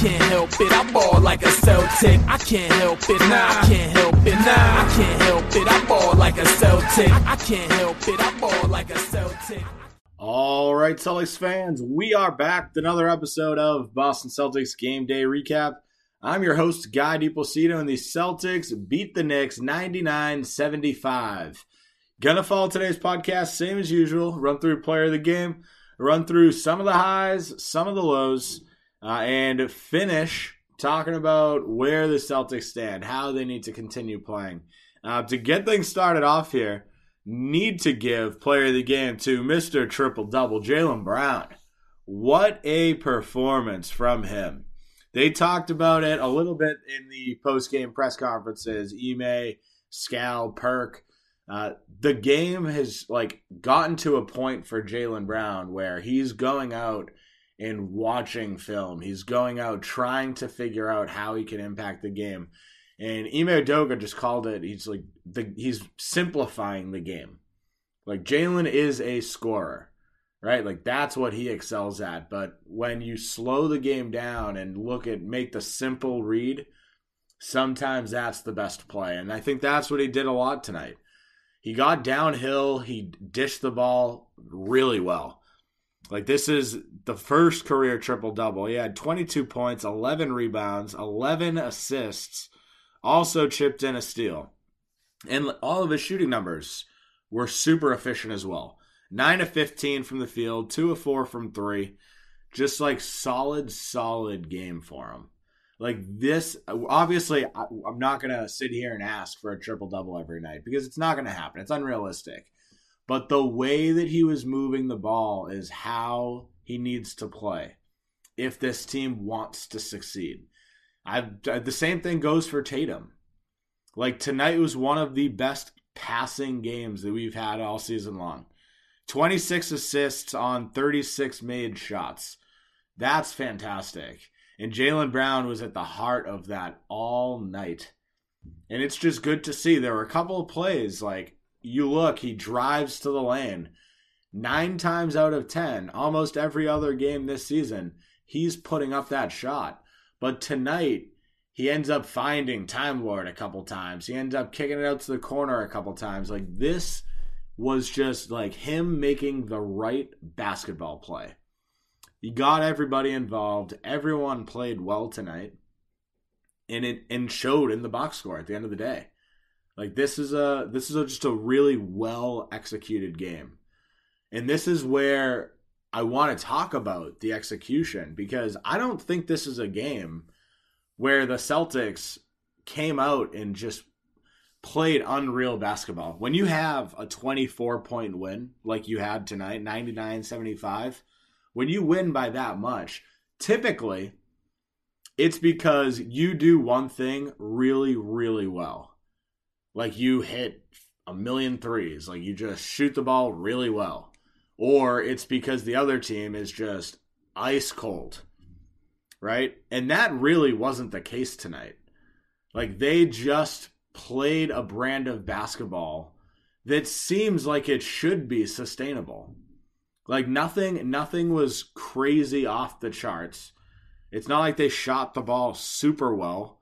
can't help it. I ball like a Celtic. I can't help it. Nah, I can't help it. Nah, I can't help it. I ball like a Celtic. I can't help it. I ball like a Celtic. All right, Celtics fans, we are back with another episode of Boston Celtics Game Day Recap. I'm your host, Guy DiPlacido, and the Celtics beat the Knicks 99 75. Gonna follow today's podcast, same as usual. Run through player of the game, run through some of the highs, some of the lows, uh, and finish talking about where the Celtics stand, how they need to continue playing. Uh, to get things started off here, need to give player of the game to Mr. Triple Double, Jaylen Brown. What a performance from him. They talked about it a little bit in the post game press conferences. Ime, Scal, Perk. Uh, the game has like gotten to a point for Jaylen Brown where he's going out and watching film. He's going out trying to figure out how he can impact the game. And Ime Udoka just called it. He's like the he's simplifying the game. Like Jaylen is a scorer, right? Like that's what he excels at. But when you slow the game down and look at make the simple read, sometimes that's the best play. And I think that's what he did a lot tonight. He got downhill. He dished the ball really well. Like this is the first career triple double. He had 22 points, 11 rebounds, 11 assists also chipped in a steal. And all of his shooting numbers were super efficient as well. 9 of 15 from the field, 2 of 4 from 3. Just like solid, solid game for him. Like this, obviously, I'm not going to sit here and ask for a triple double every night because it's not going to happen. It's unrealistic. But the way that he was moving the ball is how he needs to play if this team wants to succeed. I the same thing goes for Tatum. Like tonight was one of the best passing games that we've had all season long. 26 assists on 36 made shots. That's fantastic. And Jaylen Brown was at the heart of that all night. And it's just good to see. There were a couple of plays like you look, he drives to the lane. Nine times out of 10, almost every other game this season, he's putting up that shot. But tonight, he ends up finding Time Lord a couple times. He ends up kicking it out to the corner a couple times. Like this was just like him making the right basketball play. He got everybody involved. Everyone played well tonight. And it and showed in the box score at the end of the day. Like this is a this is a, just a really well executed game. And this is where I want to talk about the execution because I don't think this is a game where the Celtics came out and just played unreal basketball. When you have a 24 point win like you had tonight, 99 75, when you win by that much, typically it's because you do one thing really, really well. Like you hit a million threes, like you just shoot the ball really well or it's because the other team is just ice cold, right? And that really wasn't the case tonight. Like they just played a brand of basketball that seems like it should be sustainable. Like nothing nothing was crazy off the charts. It's not like they shot the ball super well.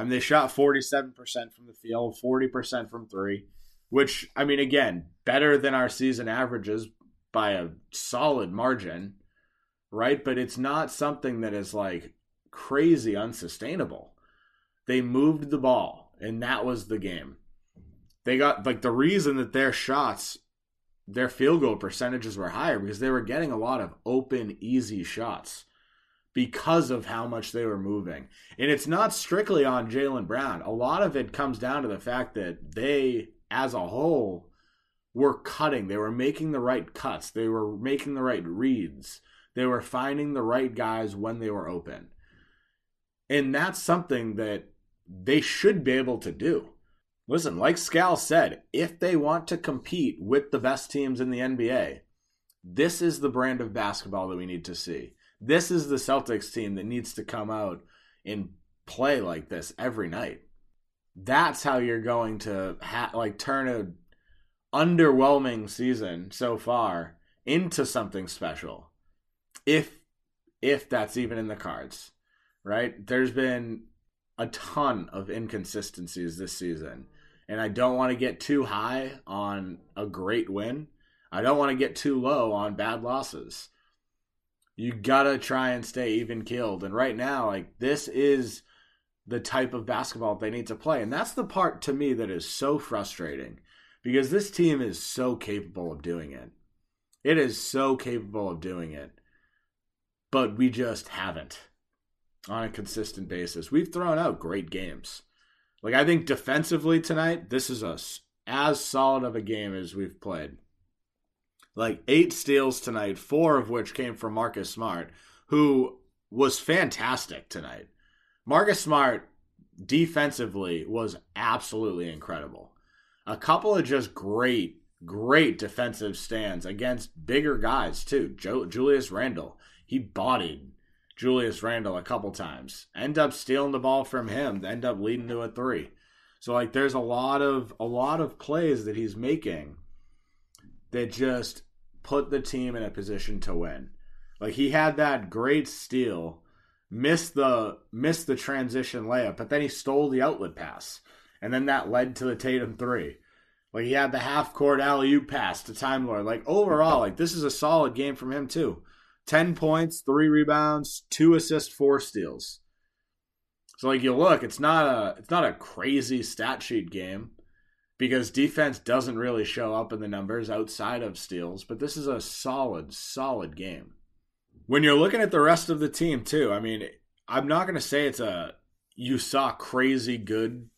I mean they shot 47% from the field, 40% from 3, which I mean again, better than our season averages, by a solid margin, right? But it's not something that is like crazy unsustainable. They moved the ball, and that was the game. They got like the reason that their shots, their field goal percentages were higher because they were getting a lot of open, easy shots because of how much they were moving. And it's not strictly on Jaylen Brown. A lot of it comes down to the fact that they, as a whole, were cutting. They were making the right cuts. They were making the right reads. They were finding the right guys when they were open. And that's something that they should be able to do. Listen, like Scal said, if they want to compete with the best teams in the NBA, this is the brand of basketball that we need to see. This is the Celtics team that needs to come out and play like this every night. That's how you're going to ha- like turn a underwhelming season so far into something special. If if that's even in the cards. right? There's been a ton of inconsistencies this season. And I don't want to get too high on a great win. I don't want to get too low on bad losses. You gotta try and stay even keeled. And right now, like, this is the type of basketball they need to play. And that's the part to me that is so frustrating because this team is so capable of doing it. It is so capable of doing it. But we just haven't on a consistent basis. We've thrown out great games. Like I think defensively tonight, this is us as solid of a game as we've played. Like eight steals tonight, four of which came from Marcus Smart, who was fantastic tonight. Marcus Smart defensively was absolutely incredible. A couple of just great, great defensive stands against bigger guys too. Joe, Julius Randle, he bodied Julius Randle a couple times. End up stealing the ball from him, end up leading to a three. So like there's a lot of a lot of plays that he's making that just put the team in a position to win. Like he had that great steal, missed the missed the transition layup, but then he stole the outlet pass. And then that led to the Tatum three. Like he had the half court alley oop pass to Time Lord. Like overall, like this is a solid game from him too. 10 points, three rebounds, two assists, four steals. So like you look, it's not a it's not a crazy stat sheet game because defense doesn't really show up in the numbers outside of steals, but this is a solid solid game. When you're looking at the rest of the team too, I mean, I'm not going to say it's a you saw crazy good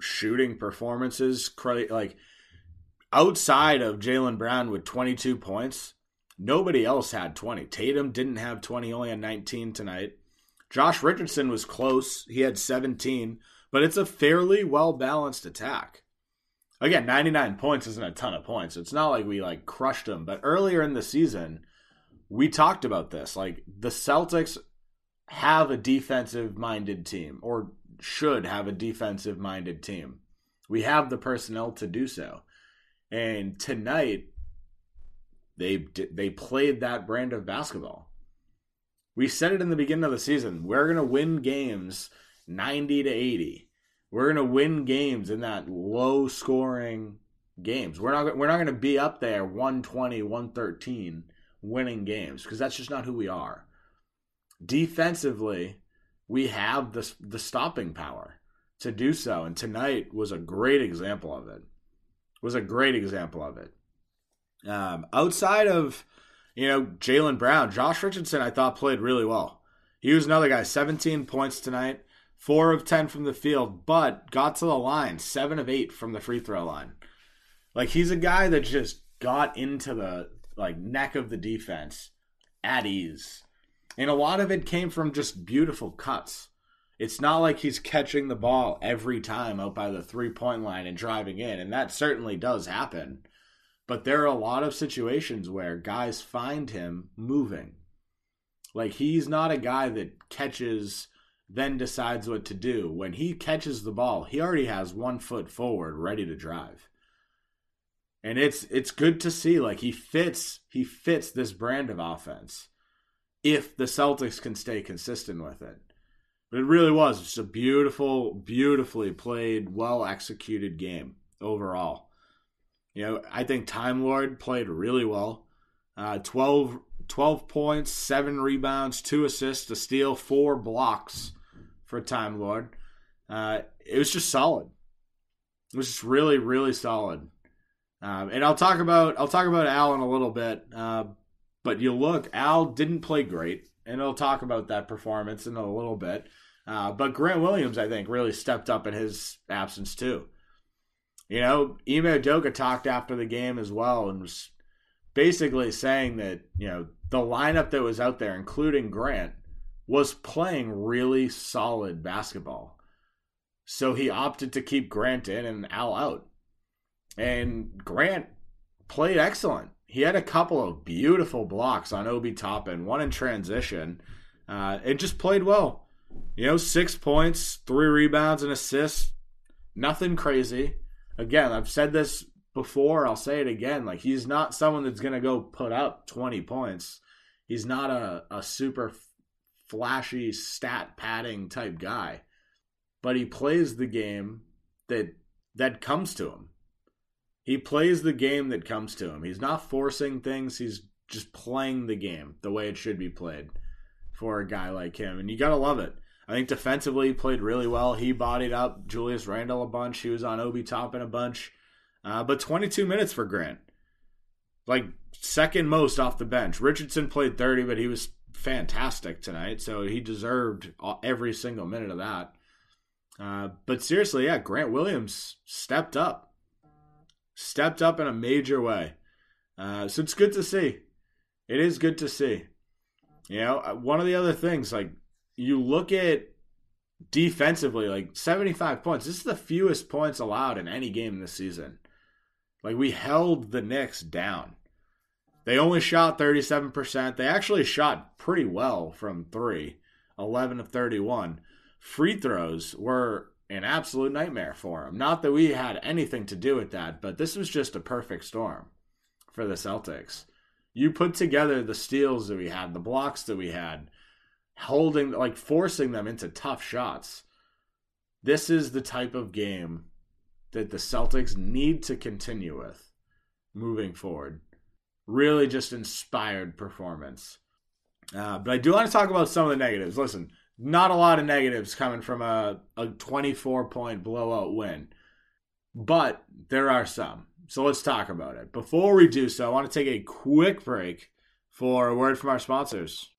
shooting performances like outside of Jaylen Brown with 22 points Nobody else had 20. Tatum didn't have 20, only had 19 tonight. Josh Richardson was close. He had 17, but it's a fairly well balanced attack. Again, 99 points isn't a ton of points. It's not like we like crushed them, but earlier in the season, we talked about this. Like the Celtics have a defensive minded team or should have a defensive minded team. We have the personnel to do so. And tonight, they they played that brand of basketball. We said it in the beginning of the season. We're going to win games 90 to 80. We're to win games in that low scoring games. We're not we're not to be up there 120, 113 winning games because that's just not who we are. Defensively, we have the the stopping power to do so and tonight was a great example of it. Was a great example of it. Um, outside of you know Jaylen Brown, Josh Richardson, I thought played really well. He was another guy, 17 points tonight, four of 10 from the field, but got to the line, seven of eight from the free throw line. Like he's a guy that just got into the like neck of the defense at ease. And a lot of it came from just beautiful cuts. It's not like he's catching the ball every time out by the three point line and driving in, and that certainly does happen. But there are a lot of situations where guys find him moving. Like he's not a guy that catches then decides what to do. When he catches the ball, he already has one foot forward ready to drive. And it's it's good to see like he fits he fits this brand of offense if the Celtics can stay consistent with it. But it really was just a beautiful, beautifully played, well executed game overall. You know, I think Time Lord played really well. Uh, 12, 12 points, seven rebounds, two assists, a steal, four blocks for Time Lord. Uh, it was just solid. It was just really, really solid. Um, and I'll talk about I'll talk about Al in a little bit. Uh, but you look, Al didn't play great, and I'll talk about that performance in a little bit. Uh, but Grant Williams, I think, really stepped up in his absence too. You know, Ime Udoka talked after the game as well and was basically saying that, you know, the lineup that was out there, including Grant, was playing really solid basketball. So he opted to keep Grant in and Al out. And Grant played excellent. He had a couple of beautiful blocks on Obi Toppin, one in transition. Uh, it just played well. You know, six points, three rebounds, and assists. Nothing crazy again, I've said this before, I'll say it again. Like he's not someone that's to go put up 20 points. He's not a, a super flashy stat padding type guy, but he plays the game that that comes to him. He plays the game that comes to him. He's not forcing things. He's just playing the game the way it should be played for a guy like him, and you gotta love it. I think defensively he played really well. He bodied up Julius Randle a bunch. He was on Obi Toppin a bunch. Uh, but 22 minutes for Grant. Like second most off the bench. Richardson played 30, but he was fantastic tonight. So he deserved every single minute of that. Uh, but seriously, yeah, Grant Williams stepped up. Stepped up in a major way. Uh, so it's good to see. It is good to see. You know, uh, one of the other things, like you look at defensively, like 75 points. This is the fewest points allowed in any game this season. Like we held the Knicks down. They only shot 37%. They actually shot pretty well from three, 11 of 31. Free throws were an absolute nightmare for them. Not that we had anything to do with that, but this was just a perfect storm for the Celtics. You put together the steals that we had, the blocks that we had, holding like forcing them into tough shots. This is the type of game that the Celtics need to continue with moving forward. Really just inspired performance. Uh, but I do want to talk about some of the negatives. Listen, not a lot of negatives coming from a, a 24 point blowout win, but there are some. So let's talk about it. Before we do so, I want to take a quick break for a word from our sponsors.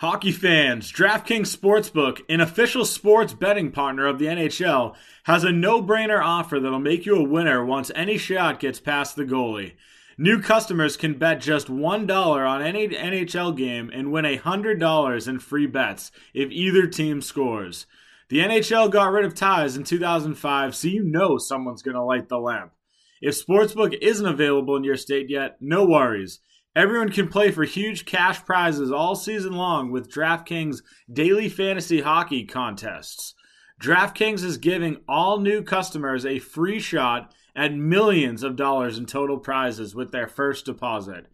Hockey fans, DraftKings Sportsbook, an official sports betting partner of the NHL, has a no brainer offer that'll make you a winner once any shot gets past the goalie. New customers can bet just $1 on any NHL game and win $100 in free bets if either team scores. The NHL got rid of ties in 2005, so you know someone's going to light the lamp. If Sportsbook isn't available in your state yet, no worries. Everyone can play for huge cash prizes all season long with DraftKings daily fantasy hockey contests. DraftKings is giving all new customers a free shot at millions of dollars in total prizes with their first deposit.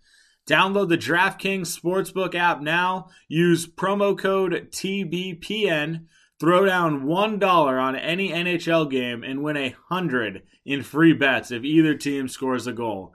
Download the DraftKings Sportsbook app now. Use promo code TBPN. Throw down $1 on any NHL game and win a 100 in free bets if either team scores a goal.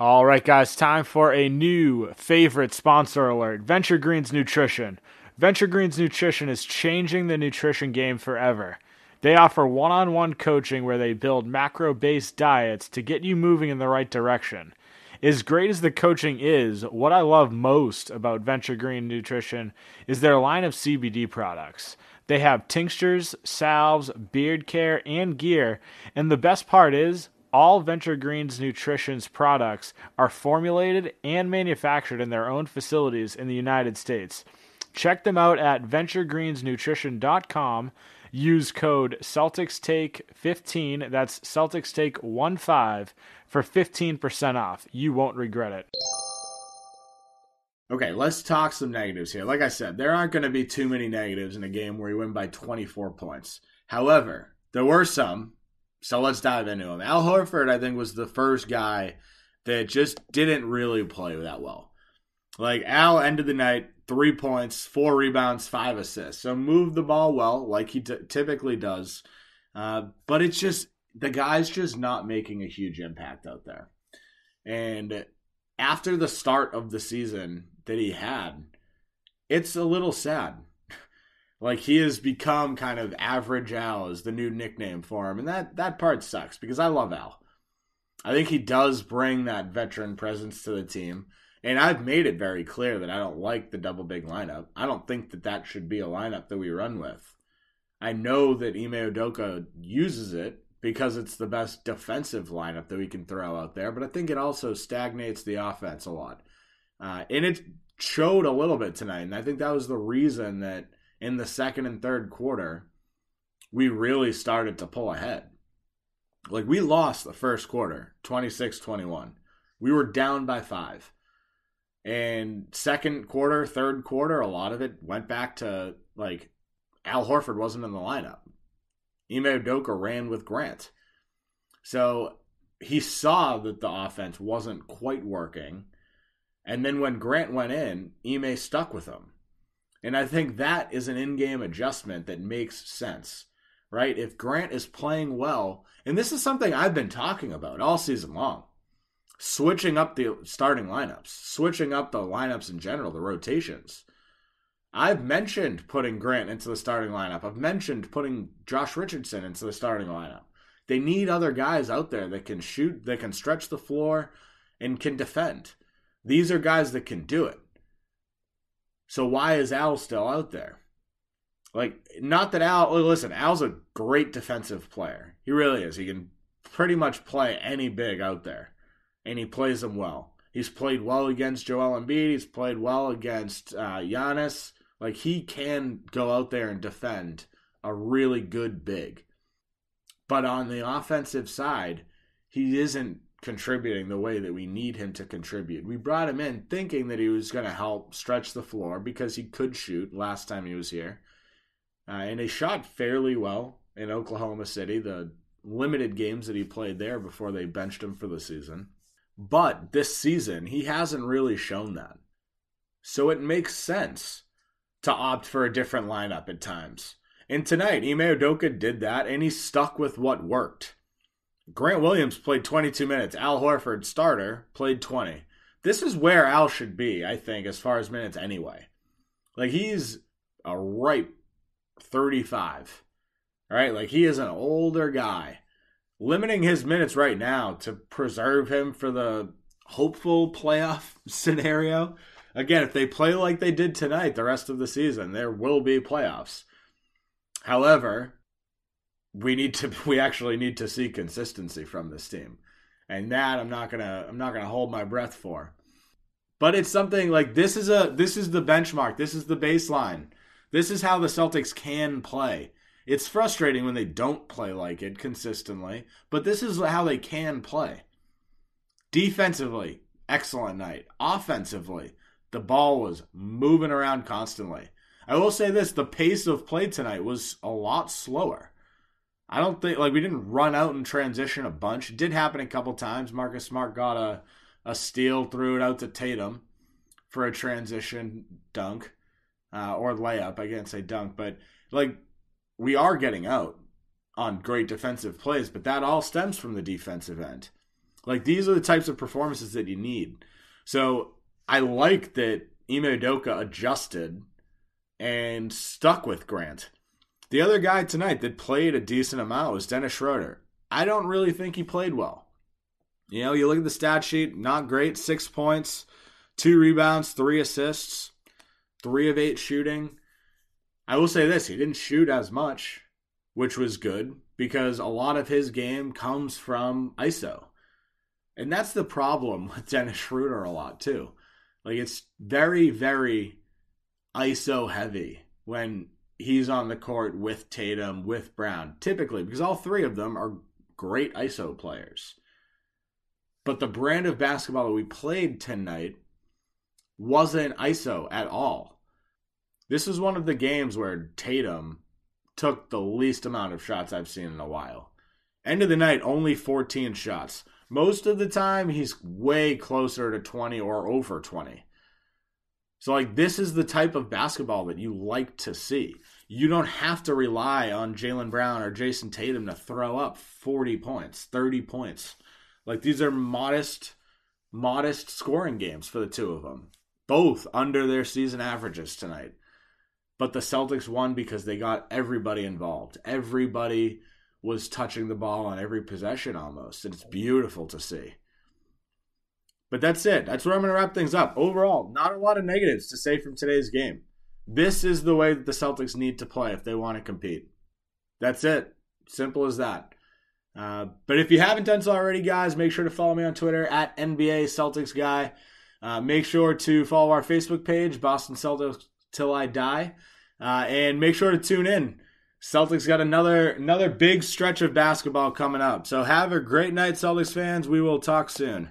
All right, guys, time for a new favorite sponsor alert Venture Greens Nutrition. Venture Greens Nutrition is changing the nutrition game forever. They offer one on one coaching where they build macro based diets to get you moving in the right direction. As great as the coaching is, what I love most about Venture Green Nutrition is their line of CBD products. They have tinctures, salves, beard care, and gear, and the best part is all Venture Greens Nutrition's products are formulated and manufactured in their own facilities in the United States. Check them out at venturegreensnutrition.com. Use code CelticsTake15, that's CelticsTake15, for 15% off. You won't regret it. Okay, let's talk some negatives here. Like I said, there aren't going to be too many negatives in a game where you win by 24 points. However, there were some, so let's dive into him. Al Horford, I think, was the first guy that just didn't really play that well. Like Al ended the night three points, four rebounds, five assists. So moved the ball well, like he t- typically does. Uh, but it's just the guy's just not making a huge impact out there. And after the start of the season that he had, it's a little sad like he has become kind of average Al is the new nickname for him, and that that part sucks because I love Al. I think he does bring that veteran presence to the team, and I've made it very clear that I don't like the double big lineup. I don't think that that should be a lineup that we run with. I know that Ime Udoka uses it because it's the best defensive lineup that we can throw out there, but I think it also stagnates the offense a lot. Uh, and it showed a little bit tonight. And I think that was the reason that in the second and third quarter, we really started to pull ahead. Like we lost the first quarter, 26 21. We were down by five. And second quarter, third quarter, a lot of it went back to like Al Horford wasn't in the lineup. Ime Udoka ran with Grant. So he saw that the offense wasn't quite working. And then when Grant went in, Ime stuck with him. And I think that is an in game adjustment that makes sense, right? If Grant is playing well, and this is something I've been talking about all season long switching up the starting lineups, switching up the lineups in general, the rotations. I've mentioned putting Grant into the starting lineup. I've mentioned putting Josh Richardson into the starting lineup. They need other guys out there that can shoot, that can stretch the floor, and can defend. These are guys that can do it. So why is Al still out there? Like, not that Al, listen, Al's a great defensive player. He really is. He can pretty much play any big out there and he plays them well. He's played well against Joel Embiid. He's played well against uh, Giannis. Like he can go out there and defend a really good big. But on the offensive side, he isn't contributing the way that we need him to contribute. We brought him in thinking that he was going to help stretch the floor because he could shoot last time he was here. Uh, and he shot fairly well in Oklahoma City, the limited games that he played there before they benched him for the season. But this season, he hasn't really shown that. So it makes sense to opt for a different lineup at times. And tonight, Ime Udoka did that, and he stuck with what worked. Grant Williams played 22 minutes. Al Horford, starter, played 20. This is where Al should be, I think, as far as minutes anyway. Like, he's a ripe 35. Right? Like, he is an older guy limiting his minutes right now to preserve him for the hopeful playoff scenario. Again, if they play like they did tonight the rest of the season, there will be playoffs. However, we need to we actually need to see consistency from this team. And that I'm not going to I'm not going to hold my breath for. But it's something like this is a this is the benchmark. This is the baseline. This is how the Celtics can play. It's frustrating when they don't play like it consistently, but this is how they can play. Defensively, excellent night. Offensively, the ball was moving around constantly. I will say this the pace of play tonight was a lot slower. I don't think, like, we didn't run out and transition a bunch. It did happen a couple times. Marcus Smart got a, a steal, threw it out to Tatum for a transition dunk uh, or layup. I can't say dunk, but, like, we are getting out on great defensive plays, but that all stems from the defensive end. Like these are the types of performances that you need. So I like that Ime Udoka adjusted and stuck with Grant. The other guy tonight that played a decent amount was Dennis Schroeder. I don't really think he played well. You know, you look at the stat sheet, not great. Six points, two rebounds, three assists, three of eight shooting. I will say this: he didn't shoot as much, which was good because a lot of his game comes from ISO, and that's the problem with Dennis Schroeder a lot too. Like it's very, very ISO heavy when he's on the court with Tatum, with Brown, typically because all three of them are great ISO players. But the brand of basketball that we played tonight wasn't ISO at all. This is one of the games where Tatum took the least amount of shots I've seen in a while. End of the night, only 14 shots. Most of the time, he's way closer to 20 or over 20. So, like, this is the type of basketball that you like to see. You don't have to rely on Jaylen Brown or Jayson Tatum to throw up 40 points, 30 points. Like, these are modest, modest scoring games for the two of them, both under their season averages tonight. But the Celtics won because they got everybody involved. Everybody was touching the ball on every possession almost. And it's beautiful to see. But that's it. That's where I'm going to wrap things up. Overall, not a lot of negatives to say from today's game. This is the way that the Celtics need to play if they want to compete. That's it. Simple as that. Uh, but if you haven't done so already, guys, make sure to follow me on Twitter at NBA Celtics Guy. Uh, make sure to follow our Facebook page, Boston Celtics Till I Die, uh, and make sure to tune in. Celtics got another another big stretch of basketball coming up. So have a great night, Celtics fans. We will talk soon.